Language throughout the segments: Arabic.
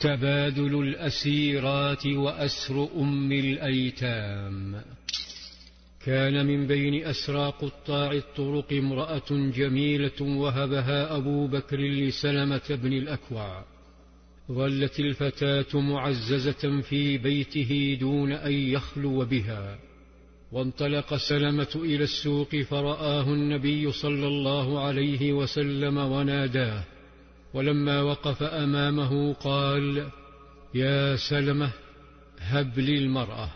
تبادل الأسيرات وأسر أم الأيتام. كان من بين أسرى قطاع الطرق امرأة جميلة وهبها أبو بكر لسلمة بن الأكوع. ظلت الفتاة معززة في بيته دون أن يخلو بها. وانطلق سلمة إلى السوق فرآه النبي صلى الله عليه وسلم وناداه. ولما وقف أمامه قال يا سلمة هب لي المرأة.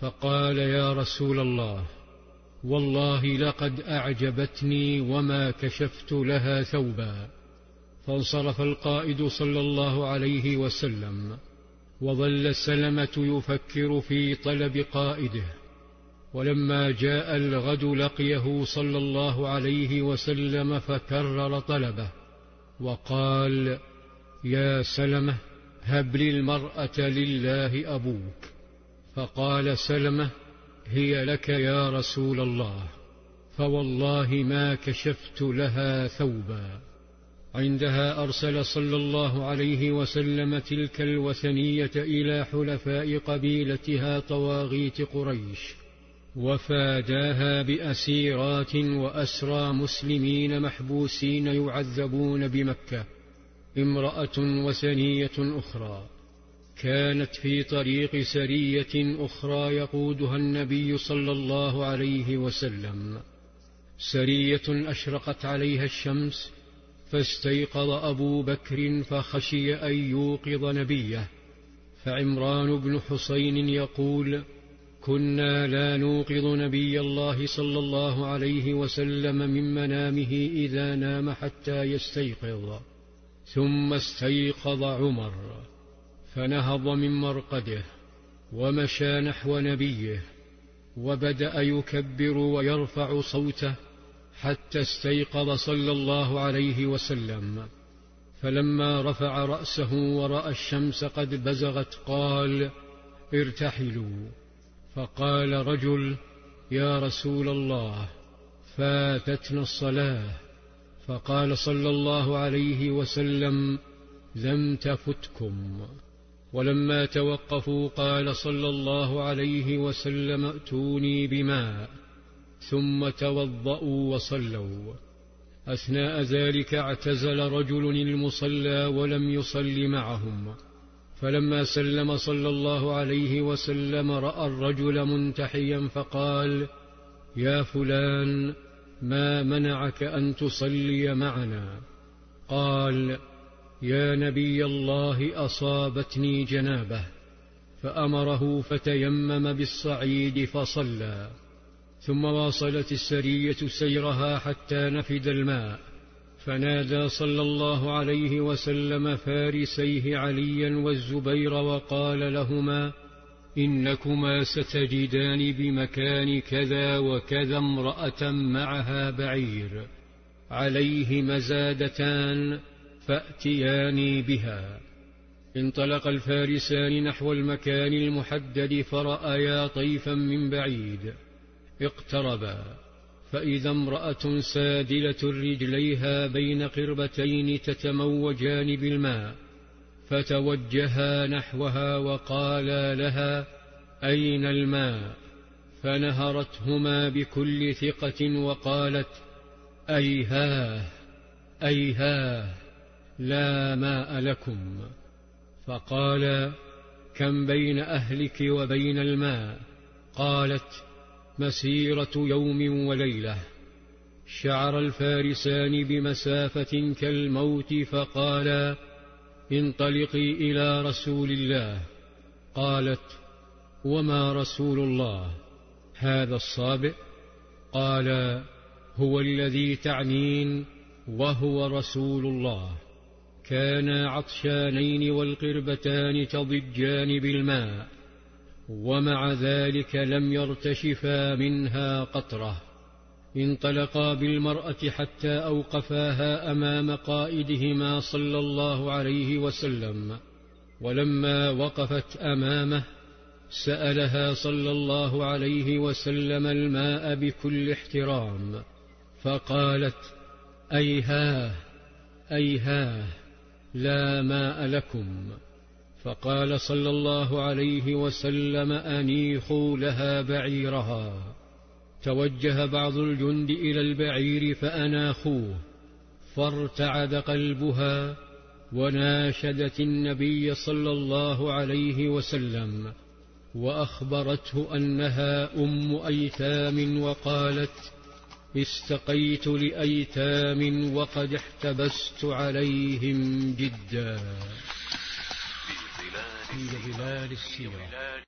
فقال يا رسول الله والله لقد أعجبتني وما كشفت لها ثوبا. فانصرف القائد صلى الله عليه وسلم وظل سلمة يفكر في طلب قائده. ولما جاء الغد لقيه صلى الله عليه وسلم فكرر طلبه. وقال يا سلمة هب لي المرأة لله أبوك. فقال سلمة هي لك يا رسول الله فوالله ما كشفت لها ثوبا. عندها أرسل صلى الله عليه وسلم تلك الوثنية إلى حلفاء قبيلتها طواغيت قريش. وفاداها بأسيرات وأسرى مسلمين محبوسين يعذبون بمكة امرأة وثنية أخرى. كانت في طريق سرية أخرى يقودها النبي صلى الله عليه وسلم. سرية أشرقت عليها الشمس فاستيقظ أبو بكر فخشي أن يوقظ نبيه. فعمران بن حسين يقول كنا لا نوقظ نبي الله صلى الله عليه وسلم من منامه إذا نام حتى يستيقظ. ثم استيقظ عمر فنهض من مرقده ومشى نحو نبيه وبدأ يكبر ويرفع صوته حتى استيقظ صلى الله عليه وسلم. فلما رفع رأسه ورأى الشمس قد بزغت قال ارتحلوا. فقال رجل يا رسول الله فاتتنا الصلاة. فقال صلى الله عليه وسلم لم تفتكم. ولما توقفوا قال صلى الله عليه وسلم ائتوني بماء ثم توضأوا وصلوا. أثناء ذلك اعتزل رجل المصلى ولم يصل معهم. فلما سلم صلى الله عليه وسلم رأى الرجل منتحيا فقال يا فلان ما منعك أن تصلي معنا؟ قال يا نبي الله أصابتني جنابة. فأمره فتيمم بالصعيد فصلى ثم واصلت السرية سيرها حتى نفد الماء. فنادى صلى الله عليه وسلم فارسيه عليا والزبير وقال لهما إنكما ستجدان بمكان كذا وكذا امرأة معها بعير عليه مزادتان فأتياني بها. انطلق الفارسان نحو المكان المحدد فرأيا طيفا من بعيد. اقتربا. فإذا امرأة سادلة رجليها بين قربتين تتموجان بالماء فتوجها نحوها وقالا لها أين الماء؟ فنهرتهما بكل ثقة وقالت أيهاه أيهاه لا ماء لكم. فقال كم بين أهلك وبين الماء؟ قالت مسيرة يوم وليلة. شعر الفارسان بمسافة كالموت فقالا انطلقي إلى رسول الله. قالت وما رسول الله؟ هذا الصابئ؟ قال هو الذي تعنين وهو رسول الله. كانا عطشانين والقربتان تضجان بالماء. ومع ذلك لم يرتشفا منها قطرة. انطلقا بالمرأة حتى أوقفاها أمام قائدهما صلى الله عليه وسلم. ولما وقفت أمامه سألها صلى الله عليه وسلم الماء بكل احترام. فقالت أيهاه أيهاه لا ماء لكم. فقال صلى الله عليه وسلم انيخوا لها بعيرها. توجه بعض الجند إلى البعير فأناخوه. فارتعد قلبها وناشدت النبي صلى الله عليه وسلم وأخبرته أنها أم أيتام وقالت استقيت لأيتام وقد احتبست عليهم جدا. في ظلال السيرة.